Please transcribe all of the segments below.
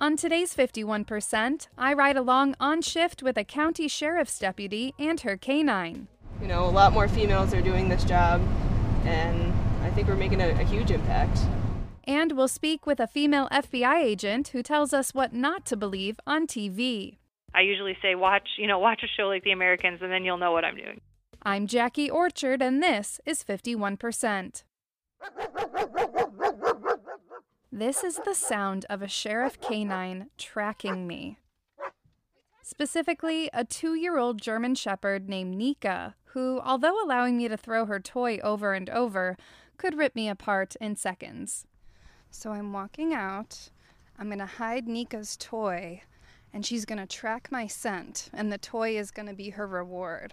On today's 51%, I ride along on shift with a county sheriff's deputy and her canine. You know, a lot more females are doing this job, and I think we're making a, a huge impact. And we'll speak with a female FBI agent who tells us what not to believe on TV. I usually say, watch, you know, watch a show like The Americans, and then you'll know what I'm doing. I'm Jackie Orchard, and this is 51%. This is the sound of a sheriff canine tracking me. Specifically, a two year old German Shepherd named Nika, who, although allowing me to throw her toy over and over, could rip me apart in seconds. So I'm walking out. I'm going to hide Nika's toy, and she's going to track my scent, and the toy is going to be her reward.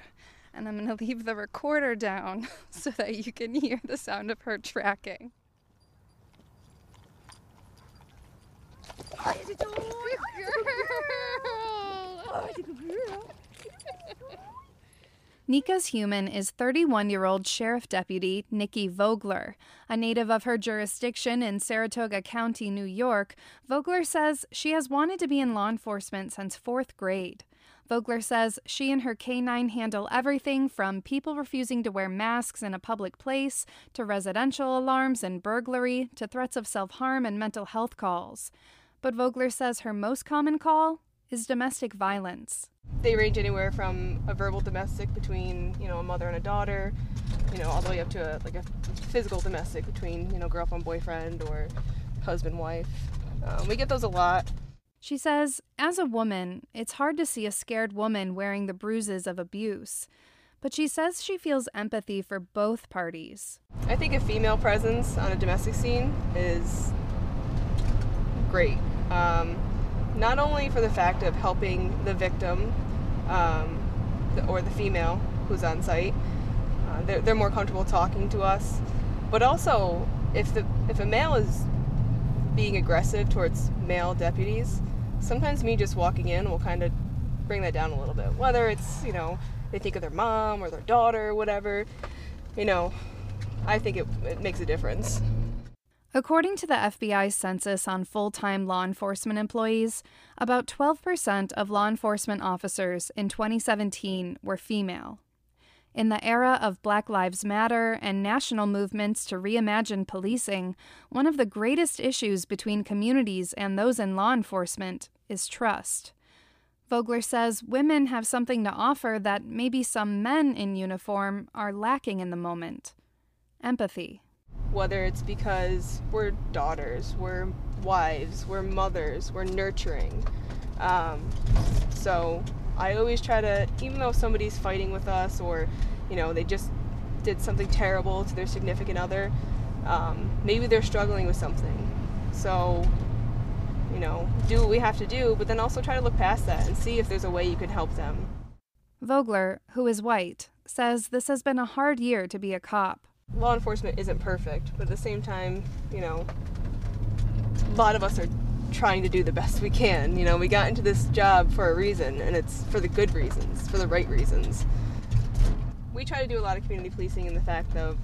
And I'm going to leave the recorder down so that you can hear the sound of her tracking. Nika's human is 31 year old Sheriff Deputy Nikki Vogler. A native of her jurisdiction in Saratoga County, New York, Vogler says she has wanted to be in law enforcement since fourth grade. Vogler says she and her canine handle everything from people refusing to wear masks in a public place to residential alarms and burglary to threats of self harm and mental health calls. But Vogler says her most common call is domestic violence. They range anywhere from a verbal domestic between, you know, a mother and a daughter, you know, all the way up to a, like a physical domestic between, you know, girlfriend, boyfriend, or husband, wife. Um, we get those a lot. She says, as a woman, it's hard to see a scared woman wearing the bruises of abuse. But she says she feels empathy for both parties. I think a female presence on a domestic scene is great. Um, not only for the fact of helping the victim um, or the female who's on site, uh, they're, they're more comfortable talking to us, but also if the if a male is being aggressive towards male deputies, sometimes me just walking in will kind of bring that down a little bit. Whether it's you know they think of their mom or their daughter or whatever, you know, I think it, it makes a difference. According to the FBI's census on full time law enforcement employees, about 12% of law enforcement officers in 2017 were female. In the era of Black Lives Matter and national movements to reimagine policing, one of the greatest issues between communities and those in law enforcement is trust. Vogler says women have something to offer that maybe some men in uniform are lacking in the moment empathy whether it's because we're daughters, we're wives, we're mothers, we're nurturing. Um, so I always try to, even though somebody's fighting with us or, you know, they just did something terrible to their significant other, um, maybe they're struggling with something. So, you know, do what we have to do, but then also try to look past that and see if there's a way you can help them. Vogler, who is white, says this has been a hard year to be a cop law enforcement isn't perfect, but at the same time, you know, a lot of us are trying to do the best we can. You know, we got into this job for a reason, and it's for the good reasons, for the right reasons. We try to do a lot of community policing in the fact of,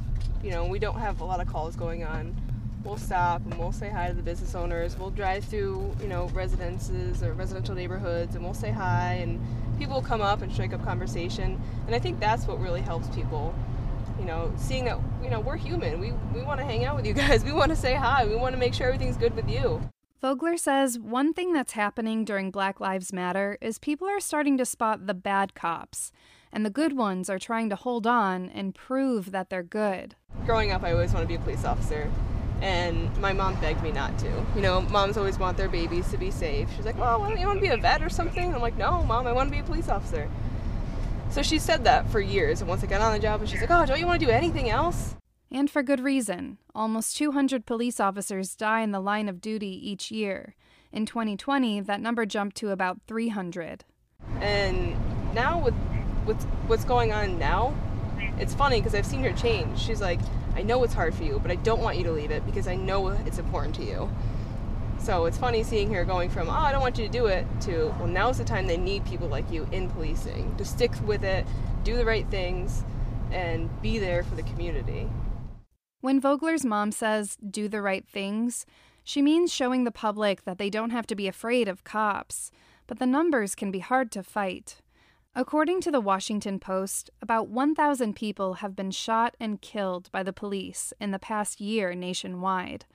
you know, we don't have a lot of calls going on. We'll stop and we'll say hi to the business owners. We'll drive through, you know, residences or residential neighborhoods and we'll say hi and people will come up and strike up conversation. And I think that's what really helps people you know, seeing that, you know, we're human. We, we want to hang out with you guys. We want to say hi. We want to make sure everything's good with you. Vogler says one thing that's happening during Black Lives Matter is people are starting to spot the bad cops, and the good ones are trying to hold on and prove that they're good. Growing up, I always wanted to be a police officer, and my mom begged me not to. You know, moms always want their babies to be safe. She's like, well, why don't you want to be a vet or something? I'm like, no, mom, I want to be a police officer. So she said that for years, and once I got on the job, and she's like, "Oh, don't you want to do anything else?" And for good reason. Almost 200 police officers die in the line of duty each year. In 2020, that number jumped to about 300. And now with what's what's going on now, it's funny because I've seen her change. She's like, "I know it's hard for you, but I don't want you to leave it because I know it's important to you." So it's funny seeing her going from, oh, I don't want you to do it, to, well, now's the time they need people like you in policing to stick with it, do the right things, and be there for the community. When Vogler's mom says, do the right things, She means showing the public that they don't have to be afraid of cops, but the numbers can be hard to fight. According to the Washington Post, about 1,000 people have been shot and killed by the police in the past year nationwide.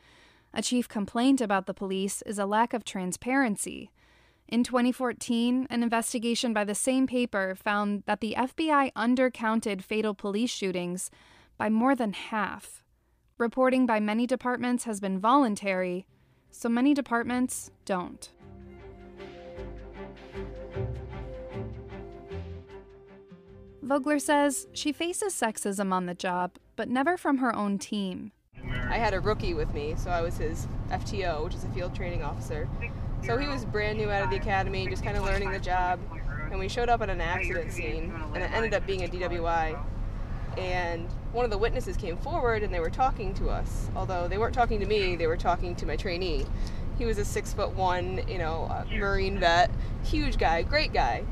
A chief complaint about the police is a lack of transparency. In 2014, an investigation by the same paper found that the FBI undercounted fatal police shootings by more than half. Reporting by many departments has been voluntary, so many departments don't. Vogler says she faces sexism on the job, but never from her own team. I had a rookie with me, so I was his FTO, which is a field training officer. So he was brand new out of the academy, just kind of learning the job. And we showed up at an accident scene, and it ended up being a DWI. And one of the witnesses came forward and they were talking to us. Although they weren't talking to me, they were talking to my trainee. He was a six foot one, you know, uh, Marine vet, huge guy, great guy.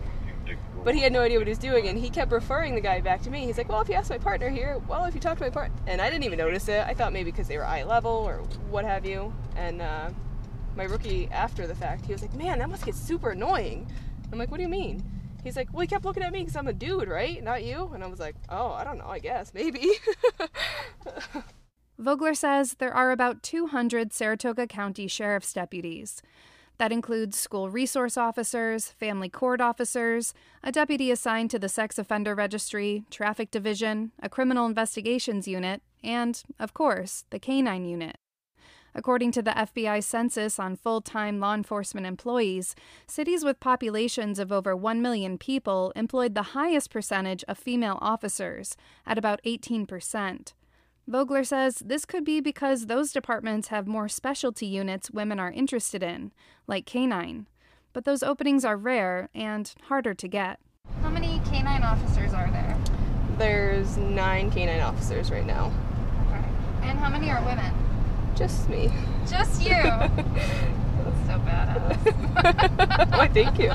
But he had no idea what he was doing, and he kept referring the guy back to me. He's like, "Well, if you ask my partner here, well, if you talk to my partner," and I didn't even notice it. I thought maybe because they were eye level or what have you. And uh, my rookie, after the fact, he was like, "Man, that must get super annoying." I'm like, "What do you mean?" He's like, "Well, he kept looking at me because I'm a dude, right? Not you." And I was like, "Oh, I don't know. I guess maybe." Vogler says there are about 200 Saratoga County Sheriff's deputies. That includes school resource officers, family court officers, a deputy assigned to the sex offender registry, traffic division, a criminal investigations unit, and, of course, the canine unit. According to the FBI census on full time law enforcement employees, cities with populations of over 1 million people employed the highest percentage of female officers, at about 18%. Vogler says this could be because those departments have more specialty units women are interested in, like canine. But those openings are rare and harder to get. How many canine officers are there? There's nine canine officers right now. Okay. And how many are women? Just me. Just you? That's so badass. Why, thank you.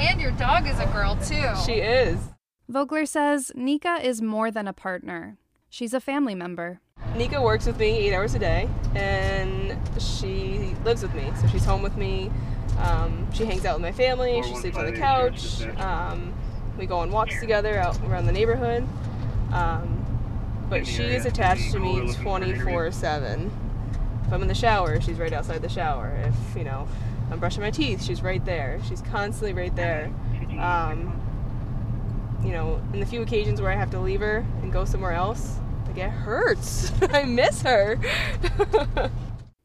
And your dog is a girl, too. She is. Vogler says Nika is more than a partner. She's a family member. Nika works with me eight hours a day, and she lives with me. So she's home with me. Um, she hangs out with my family. She sleeps on the couch. Um, we go on walks together out around the neighborhood. Um, but she is attached to me 24 7. If I'm in the shower, she's right outside the shower. If, you know, I'm brushing my teeth, she's right there. She's constantly right there. Um, you know, in the few occasions where I have to leave her and go somewhere else, like it hurts. I miss her.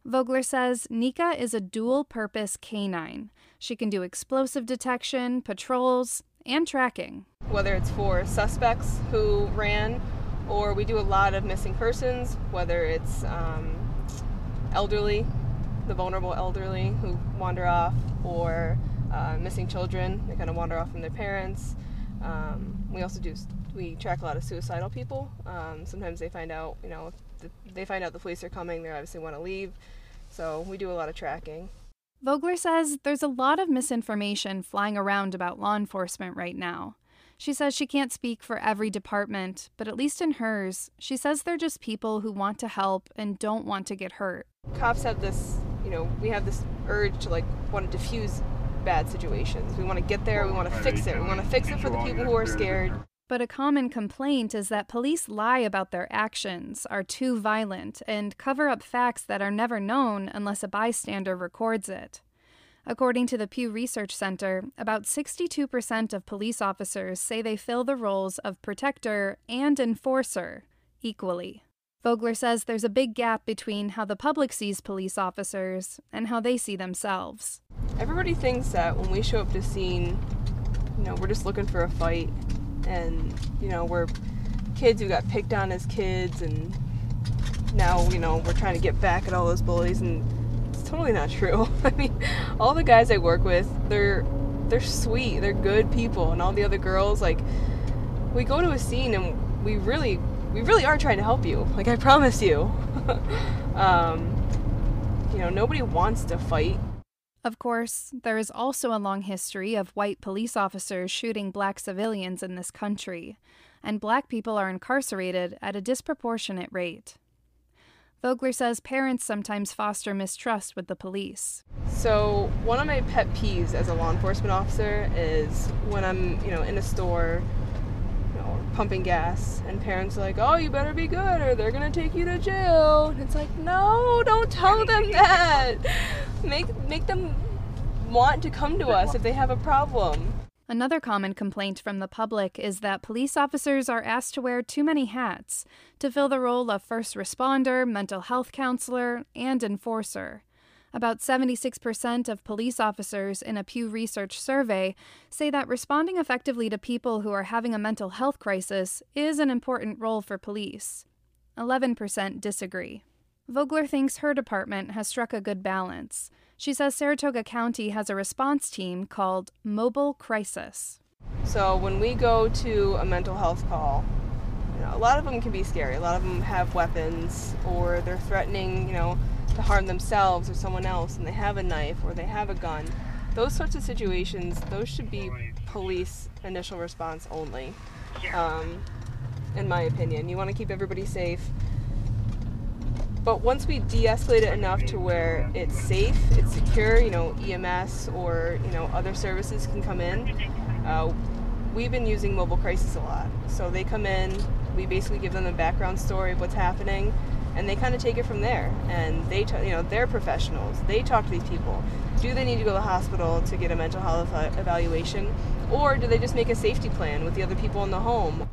Vogler says Nika is a dual purpose canine. She can do explosive detection, patrols, and tracking. Whether it's for suspects who ran, or we do a lot of missing persons, whether it's um, elderly, the vulnerable elderly who wander off, or uh, missing children, they kind of wander off from their parents. Um, we also do we track a lot of suicidal people. Um, sometimes they find out, you know, they find out the police are coming. They obviously want to leave, so we do a lot of tracking. Vogler says there's a lot of misinformation flying around about law enforcement right now. She says she can't speak for every department, but at least in hers, she says they're just people who want to help and don't want to get hurt. Cops have this, you know, we have this urge to like want to diffuse bad situations. We want to get there, we want to fix it. We want to fix it for the people who are scared. But a common complaint is that police lie about their actions, are too violent, and cover up facts that are never known unless a bystander records it. According to the Pew Research Center, about 62% of police officers say they fill the roles of protector and enforcer equally. Vogler says there's a big gap between how the public sees police officers and how they see themselves. Everybody thinks that when we show up to scene, you know, we're just looking for a fight and, you know, we're kids who got picked on as kids and now, you know, we're trying to get back at all those bullies and it's totally not true. I mean, all the guys I work with, they're they're sweet, they're good people and all the other girls like we go to a scene and we really we really are trying to help you. Like I promise you. um, you know, nobody wants to fight. Of course, there is also a long history of white police officers shooting black civilians in this country, and black people are incarcerated at a disproportionate rate. Vogler says parents sometimes foster mistrust with the police. So, one of my pet peeves as a law enforcement officer is when I'm, you know, in a store, you know, pumping gas, and parents are like, "Oh, you better be good, or they're gonna take you to jail." And it's like, no, don't tell them that. Make make them want to come to us if they have a problem. Another common complaint from the public is that police officers are asked to wear too many hats to fill the role of first responder, mental health counselor, and enforcer. About 76% of police officers in a Pew Research survey say that responding effectively to people who are having a mental health crisis is an important role for police. 11% disagree. Vogler thinks her department has struck a good balance. She says Saratoga County has a response team called Mobile Crisis. So when we go to a mental health call, you know, a lot of them can be scary. A lot of them have weapons or they're threatening, you know, to harm themselves or someone else and they have a knife or they have a gun. Those sorts of situations, those should be police initial response only. Um, in my opinion, you want to keep everybody safe. But once we de-escalate it enough to where it's safe, it's secure, you know, EMS or you know other services can come in. Uh, we've been using mobile crisis a lot, so they come in. We basically give them the background story of what's happening, and they kind of take it from there. And they, t- you know, they're professionals. They talk to these people. Do they need to go to the hospital to get a mental health evaluation, or do they just make a safety plan with the other people in the home?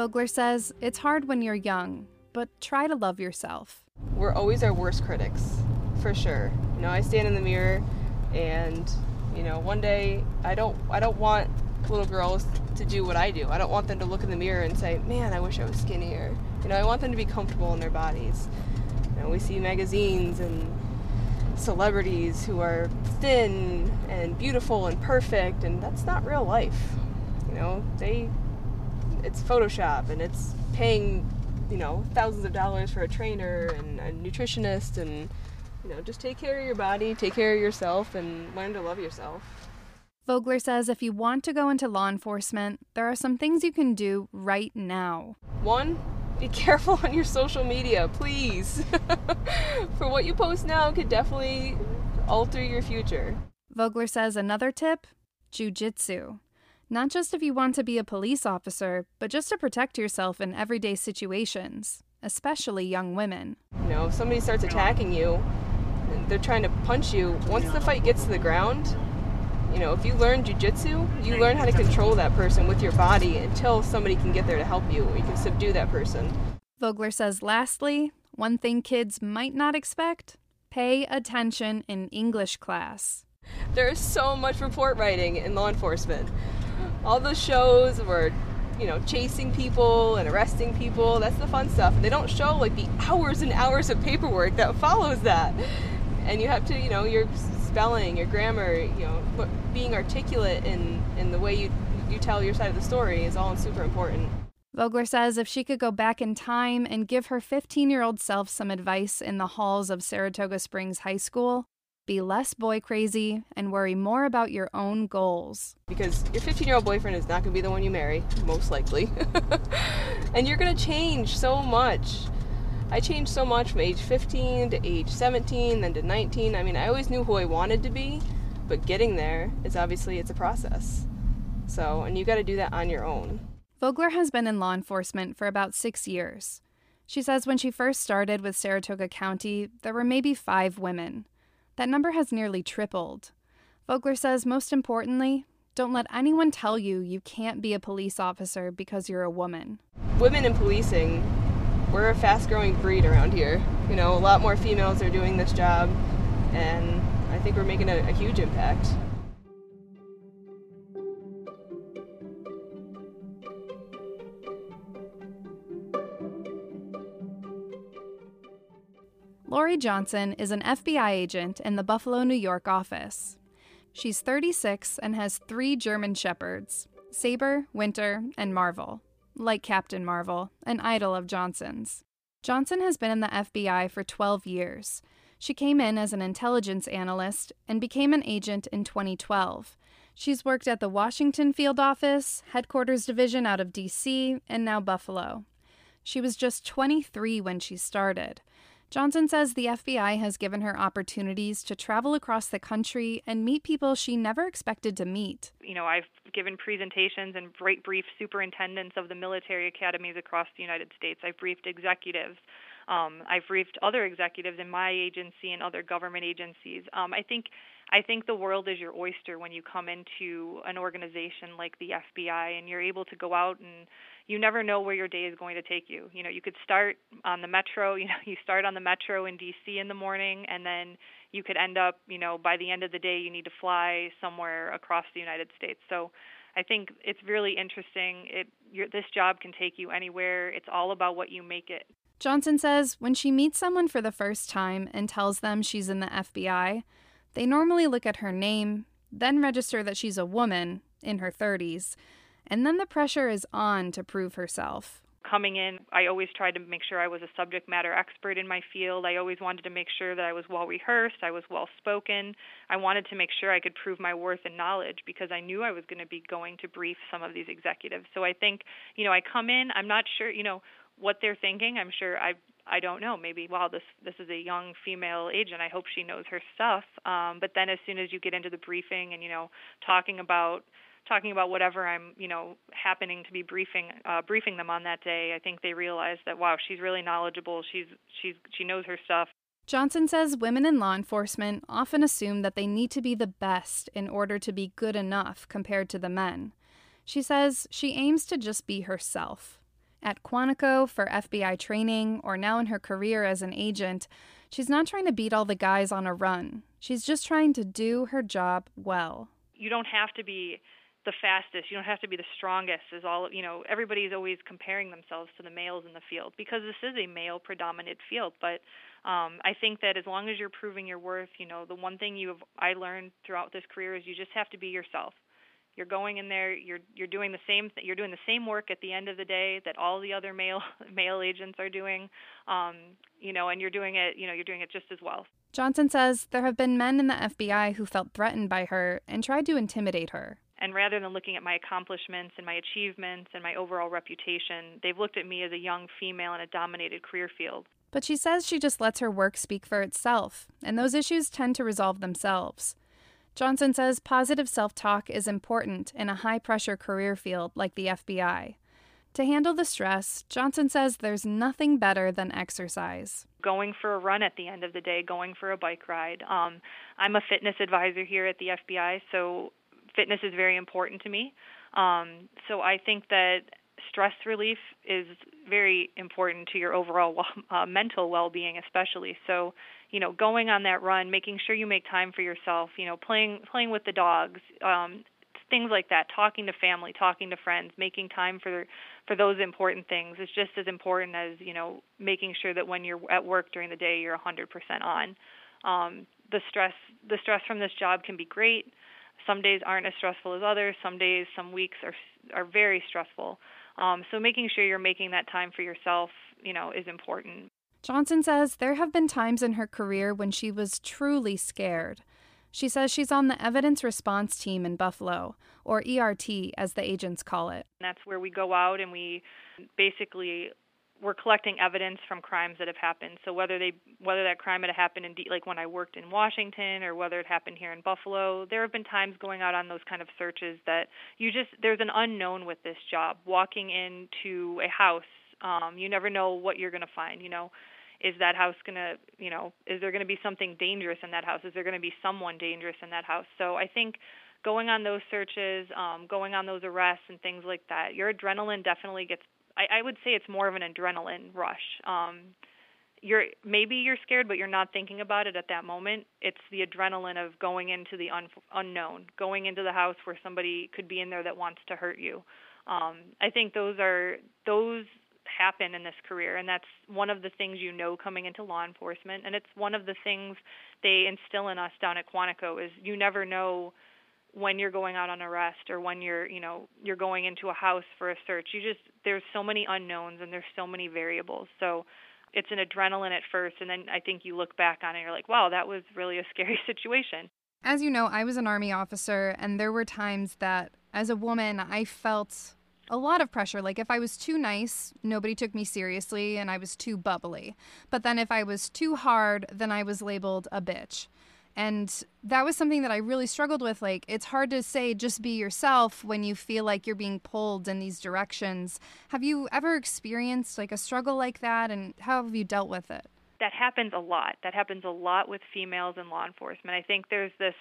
Vogler says it's hard when you're young, but try to love yourself. We're always our worst critics, for sure. You know, I stand in the mirror and, you know, one day I don't I don't want little girls to do what I do. I don't want them to look in the mirror and say, "Man, I wish I was skinnier." You know, I want them to be comfortable in their bodies. You know, we see magazines and celebrities who are thin and beautiful and perfect, and that's not real life. You know, they it's Photoshop and it's paying, you know, thousands of dollars for a trainer and a nutritionist and you know, just take care of your body, take care of yourself and learn to love yourself. Vogler says if you want to go into law enforcement, there are some things you can do right now. One, be careful on your social media, please. For what you post now could definitely alter your future. Vogler says another tip jujitsu. Not just if you want to be a police officer, but just to protect yourself in everyday situations, especially young women. You know, if somebody starts attacking you, they're trying to punch you, once the fight gets to the ground, you know, if you learn jujitsu, you learn how to control that person with your body until somebody can get there to help you. Or you can subdue that person. Vogler says, lastly, one thing kids might not expect pay attention in English class. There is so much report writing in law enforcement all those shows where you know chasing people and arresting people that's the fun stuff. And they don't show like the hours and hours of paperwork that follows that. And you have to you know your spelling your grammar you know being articulate in in the way you you tell your side of the story is all super important. Vogler says if she could go back in time and give her 15 year old self some advice in the halls of Saratoga Springs High School, be less boy crazy, and worry more about your own goals. Because your 15 year old boyfriend is not going to be the one you marry, most likely. and you're going to change so much. I changed so much from age 15 to age 17, then to 19. I mean, I always knew who I wanted to be, but getting there is obviously it's a process. So, and you got to do that on your own. Vogler has been in law enforcement for about 6 years. She says when she first started with Saratoga County, there were maybe 5 women. That number has nearly tripled. Vogler says, most importantly, don't let anyone tell you you can't be a police officer because you're a woman. Women in policing, we're a fast growing breed around here. You know, a lot more females are doing this job, and I think we're making a, a huge impact. Lori Johnson is an FBI agent in the Buffalo, New York office. She's 36 and has three German Shepherds Saber, Winter, and Marvel, like Captain Marvel, an idol of Johnson's. Johnson has been in the FBI for 12 years. She came in as an intelligence analyst and became an agent in 2012. She's worked at the Washington field office, headquarters division out of DC, and now Buffalo. She was just 23 when she started. Johnson says the FBI has given her opportunities to travel across the country and meet people she never expected to meet. You know, I've given presentations and briefed superintendents of the military academies across the United States. I've briefed executives. Um, I've briefed other executives in my agency and other government agencies. Um, I think I think the world is your oyster when you come into an organization like the FBI and you're able to go out and you never know where your day is going to take you. You know, you could start on the metro, you know, you start on the metro in DC in the morning and then you could end up, you know, by the end of the day you need to fly somewhere across the United States. So I think it's really interesting. It your, this job can take you anywhere. It's all about what you make it. Johnson says when she meets someone for the first time and tells them she's in the FBI, they normally look at her name, then register that she's a woman in her 30s, and then the pressure is on to prove herself. Coming in, I always tried to make sure I was a subject matter expert in my field. I always wanted to make sure that I was well rehearsed, I was well spoken. I wanted to make sure I could prove my worth and knowledge because I knew I was going to be going to brief some of these executives. So I think, you know, I come in, I'm not sure, you know, what they're thinking. I'm sure I I don't know. Maybe wow, this this is a young female agent. I hope she knows her stuff. Um, but then as soon as you get into the briefing and you know talking about talking about whatever I'm you know happening to be briefing uh, briefing them on that day, I think they realize that wow, she's really knowledgeable. She's she's she knows her stuff. Johnson says women in law enforcement often assume that they need to be the best in order to be good enough compared to the men. She says she aims to just be herself. At Quantico for FBI training, or now in her career as an agent, she's not trying to beat all the guys on a run. She's just trying to do her job well. You don't have to be the fastest. You don't have to be the strongest. Is all you know. Everybody's always comparing themselves to the males in the field because this is a male predominant field. But um, I think that as long as you're proving your worth, you know, the one thing you have I learned throughout this career is you just have to be yourself. You're going in there. You're you're doing the same. Th- you're doing the same work at the end of the day that all the other male male agents are doing. Um, you know, and you're doing it. You know, you're doing it just as well. Johnson says there have been men in the FBI who felt threatened by her and tried to intimidate her. And rather than looking at my accomplishments and my achievements and my overall reputation, they've looked at me as a young female in a dominated career field. But she says she just lets her work speak for itself, and those issues tend to resolve themselves. Johnson says positive self talk is important in a high pressure career field like the FBI. To handle the stress, Johnson says there's nothing better than exercise. Going for a run at the end of the day, going for a bike ride. Um, I'm a fitness advisor here at the FBI, so fitness is very important to me. Um, so I think that stress relief is very important to your overall uh, mental well-being especially. So you know going on that run making sure you make time for yourself you know playing playing with the dogs um things like that talking to family talking to friends making time for for those important things is just as important as you know making sure that when you're at work during the day you're 100% on. Um the stress the stress from this job can be great some days aren't as stressful as others some days some weeks are are very stressful um, so making sure you're making that time for yourself, you know, is important. Johnson says there have been times in her career when she was truly scared. She says she's on the evidence response team in Buffalo, or ERT as the agents call it. And that's where we go out and we basically we're collecting evidence from crimes that have happened. So whether they whether that crime had happened in like when I worked in Washington or whether it happened here in Buffalo, there have been times going out on those kind of searches that you just there's an unknown with this job. Walking into a house, um, you never know what you're going to find. You know, is that house going to you know is there going to be something dangerous in that house? Is there going to be someone dangerous in that house? So I think going on those searches, um, going on those arrests and things like that, your adrenaline definitely gets I, I would say it's more of an adrenaline rush. Um, you're maybe you're scared, but you're not thinking about it at that moment. It's the adrenaline of going into the un- unknown, going into the house where somebody could be in there that wants to hurt you. Um, I think those are those happen in this career and that's one of the things you know coming into law enforcement and it's one of the things they instill in us down at Quantico is you never know when you're going out on arrest or when you're you know you're going into a house for a search you just there's so many unknowns and there's so many variables so it's an adrenaline at first and then i think you look back on it and you're like wow that was really a scary situation As you know, I was an Army officer, and there were times that, as a woman, I felt a lot of pressure. Like if I was too nice, nobody took me seriously, and I was too bubbly. But then if I was too hard, then I was labeled a bitch. And that was something that I really struggled with. Like, it's hard to say just be yourself when you feel like you're being pulled in these directions. Have you ever experienced like a struggle like that, and how have you dealt with it? that happens a lot. That happens a lot with females in law enforcement. I think there's this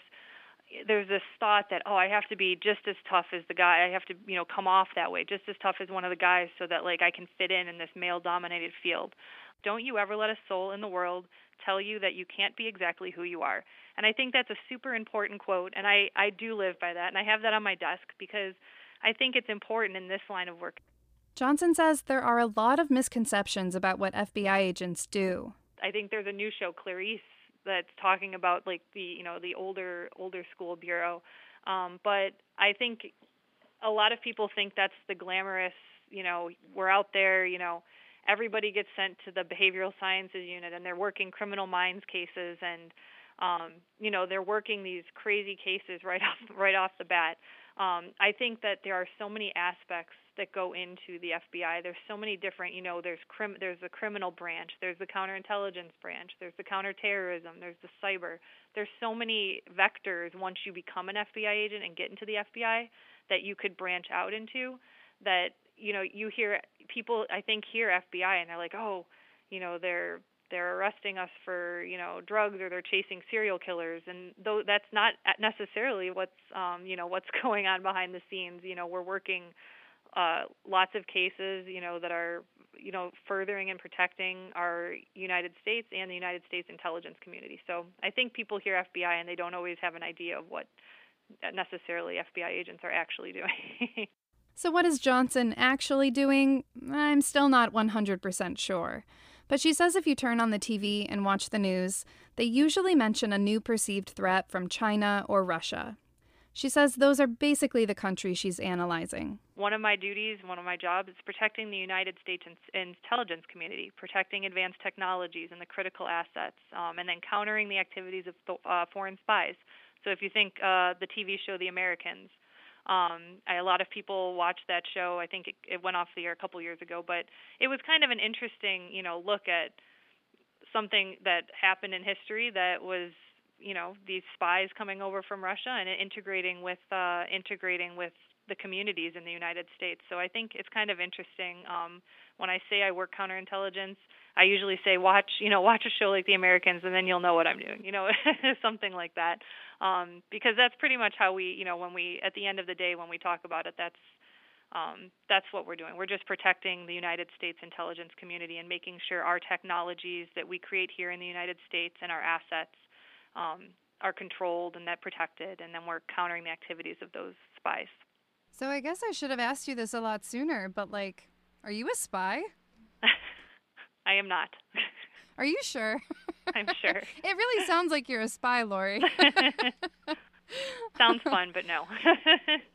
there's this thought that oh I have to be just as tough as the guy. I have to you know come off that way, just as tough as one of the guys, so that like I can fit in in this male dominated field. Don't you ever let a soul in the world tell you that you can't be exactly who you are. And I think that's a super important quote, and I I do live by that, and I have that on my desk because I think it's important in this line of work. Johnson says there are a lot of misconceptions about what FBI agents do. I think there's a new show, Clarice, that's talking about like the you know the older older school bureau. Um, but I think a lot of people think that's the glamorous. You know, we're out there. You know, everybody gets sent to the behavioral sciences unit, and they're working criminal minds cases, and um, you know they're working these crazy cases right off right off the bat. Um, I think that there are so many aspects that go into the FBI. There's so many different, you know, there's crim there's the criminal branch, there's the counterintelligence branch, there's the counterterrorism, there's the cyber. There's so many vectors once you become an FBI agent and get into the FBI that you could branch out into that you know you hear people I think hear FBI and they're like, "Oh, you know, they're they're arresting us for you know drugs or they're chasing serial killers and though that's not necessarily what's um you know what's going on behind the scenes you know we're working uh, lots of cases, you know, that are, you know, furthering and protecting our United States and the United States intelligence community. So I think people hear FBI and they don't always have an idea of what necessarily FBI agents are actually doing. so, what is Johnson actually doing? I'm still not 100% sure. But she says if you turn on the TV and watch the news, they usually mention a new perceived threat from China or Russia. She says those are basically the countries she's analyzing. One of my duties, one of my jobs, is protecting the United States intelligence community, protecting advanced technologies and the critical assets, um, and then countering the activities of th- uh, foreign spies. So if you think uh, the TV show The Americans, um, I, a lot of people watched that show. I think it, it went off the air a couple years ago, but it was kind of an interesting, you know, look at something that happened in history that was you know these spies coming over from Russia and integrating with uh, integrating with the communities in the United States. So I think it's kind of interesting. Um, when I say I work counterintelligence, I usually say watch you know watch a show like The Americans and then you'll know what I'm doing. You know something like that. Um, because that's pretty much how we you know when we at the end of the day when we talk about it that's um, that's what we're doing. We're just protecting the United States intelligence community and making sure our technologies that we create here in the United States and our assets um, are controlled and that protected, and then we're countering the activities of those spies. So I guess I should have asked you this a lot sooner, but like, are you a spy? I am not. Are you sure? I'm sure. it really sounds like you're a spy, Lori. Sounds fun, but no.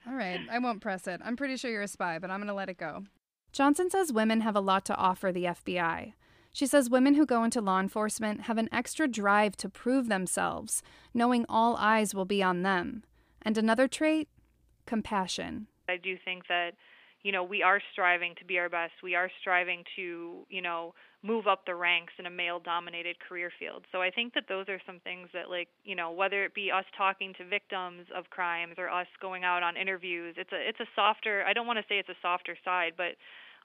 All right, I won't press it. I'm pretty sure you're a spy, but I'm going to let it go. Johnson says women have a lot to offer the FBI. She says women who go into law enforcement have an extra drive to prove themselves, knowing all eyes will be on them. And another trait compassion. I do think that, you know, we are striving to be our best. We are striving to, you know, move up the ranks in a male dominated career field. So I think that those are some things that like, you know, whether it be us talking to victims of crimes or us going out on interviews, it's a it's a softer I don't want to say it's a softer side, but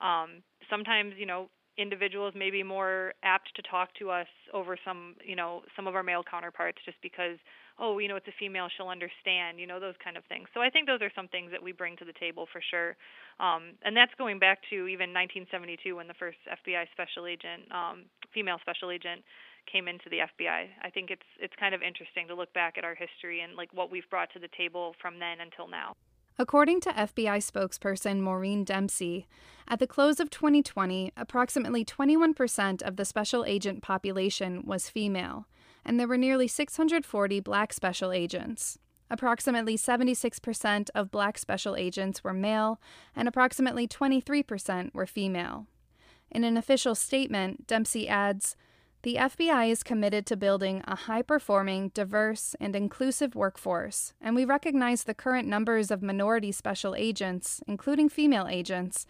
um sometimes, you know, individuals may be more apt to talk to us over some you know some of our male counterparts just because oh you know it's a female she'll understand you know those kind of things. So i think those are some things that we bring to the table for sure. Um, and that's going back to even 1972 when the first fbi special agent um, female special agent came into the fbi i think it's it's kind of interesting to look back at our history and like what we've brought to the table from then until now According to FBI spokesperson Maureen Dempsey, at the close of 2020, approximately 21% of the special agent population was female, and there were nearly 640 black special agents. Approximately 76% of black special agents were male, and approximately 23% were female. In an official statement, Dempsey adds The FBI is committed to building a high performing, diverse, and inclusive workforce, and we recognize the current numbers of minority special agents, including female agents,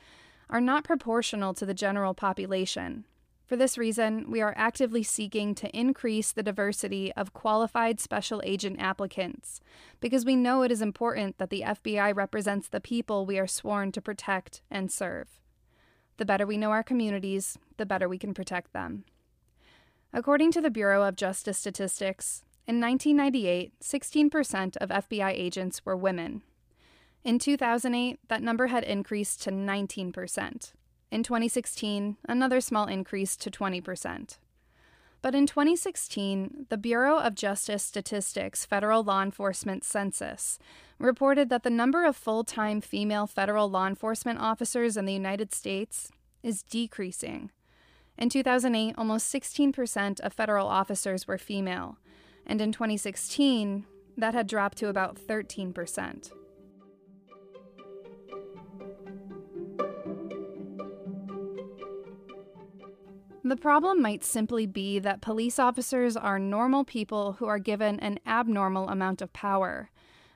are not proportional to the general population. For this reason, we are actively seeking to increase the diversity of qualified special agent applicants, because we know it is important that the FBI represents the people we are sworn to protect and serve. The better we know our communities, the better we can protect them. According to the Bureau of Justice Statistics, in 1998, 16% of FBI agents were women. In 2008, that number had increased to 19%. In 2016, another small increase to 20%. But in 2016, the Bureau of Justice Statistics Federal Law Enforcement Census reported that the number of full time female federal law enforcement officers in the United States is decreasing. In 2008, almost 16% of federal officers were female, and in 2016, that had dropped to about 13%. The problem might simply be that police officers are normal people who are given an abnormal amount of power,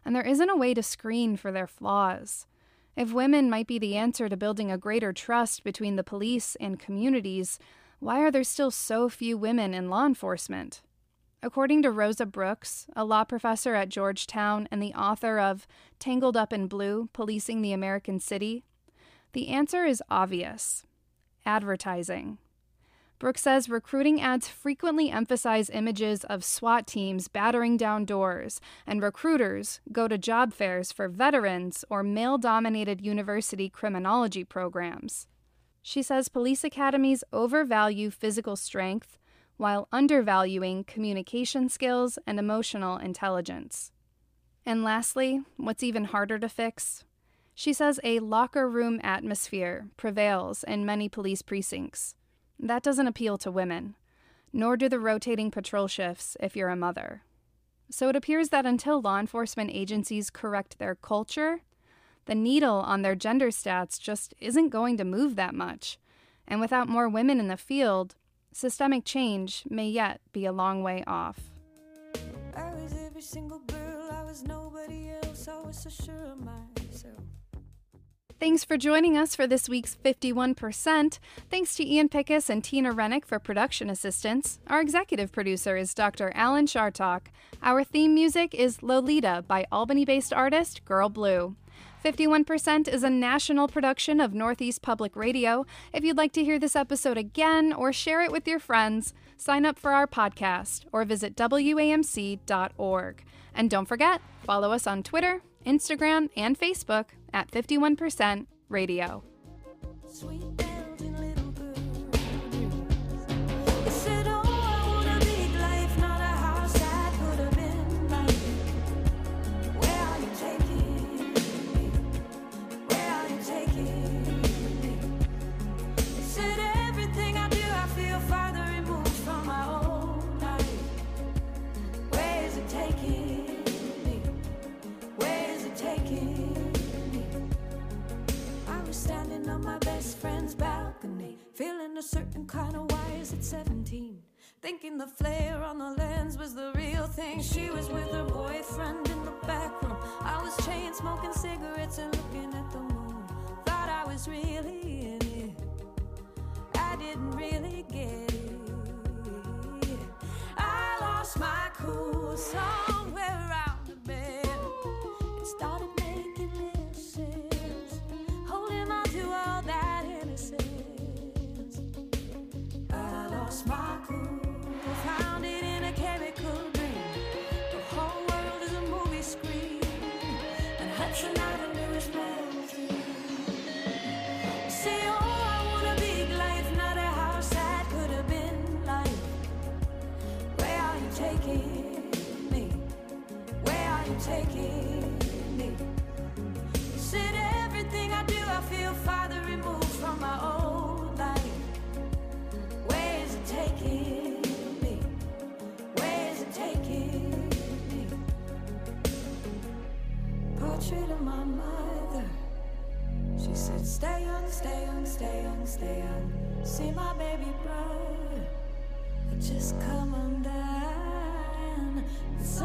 and there isn't a way to screen for their flaws. If women might be the answer to building a greater trust between the police and communities, why are there still so few women in law enforcement? According to Rosa Brooks, a law professor at Georgetown and the author of Tangled Up in Blue Policing the American City, the answer is obvious advertising. Brooks says recruiting ads frequently emphasize images of SWAT teams battering down doors, and recruiters go to job fairs for veterans or male dominated university criminology programs. She says police academies overvalue physical strength while undervaluing communication skills and emotional intelligence. And lastly, what's even harder to fix? She says a locker room atmosphere prevails in many police precincts. That doesn't appeal to women, nor do the rotating patrol shifts if you're a mother. So it appears that until law enforcement agencies correct their culture, the needle on their gender stats just isn't going to move that much. And without more women in the field, systemic change may yet be a long way off. I was every single girl, I was nobody else, I was so sure of myself. Thanks for joining us for this week's 51%. Thanks to Ian Pickus and Tina Rennick for production assistance. Our executive producer is Dr. Alan Chartok. Our theme music is Lolita by Albany based artist Girl Blue. 51% is a national production of Northeast Public Radio. If you'd like to hear this episode again or share it with your friends, sign up for our podcast or visit WAMC.org. And don't forget, follow us on Twitter, Instagram, and Facebook at 51% Radio. The flare on the lens was the real thing. She was with her boyfriend in the back room. I was chain smoking cigarettes and looking at the moon. Thought I was really in it. I didn't really get it. I lost my cool somewhere Stay young. See my baby brother. just come undone. This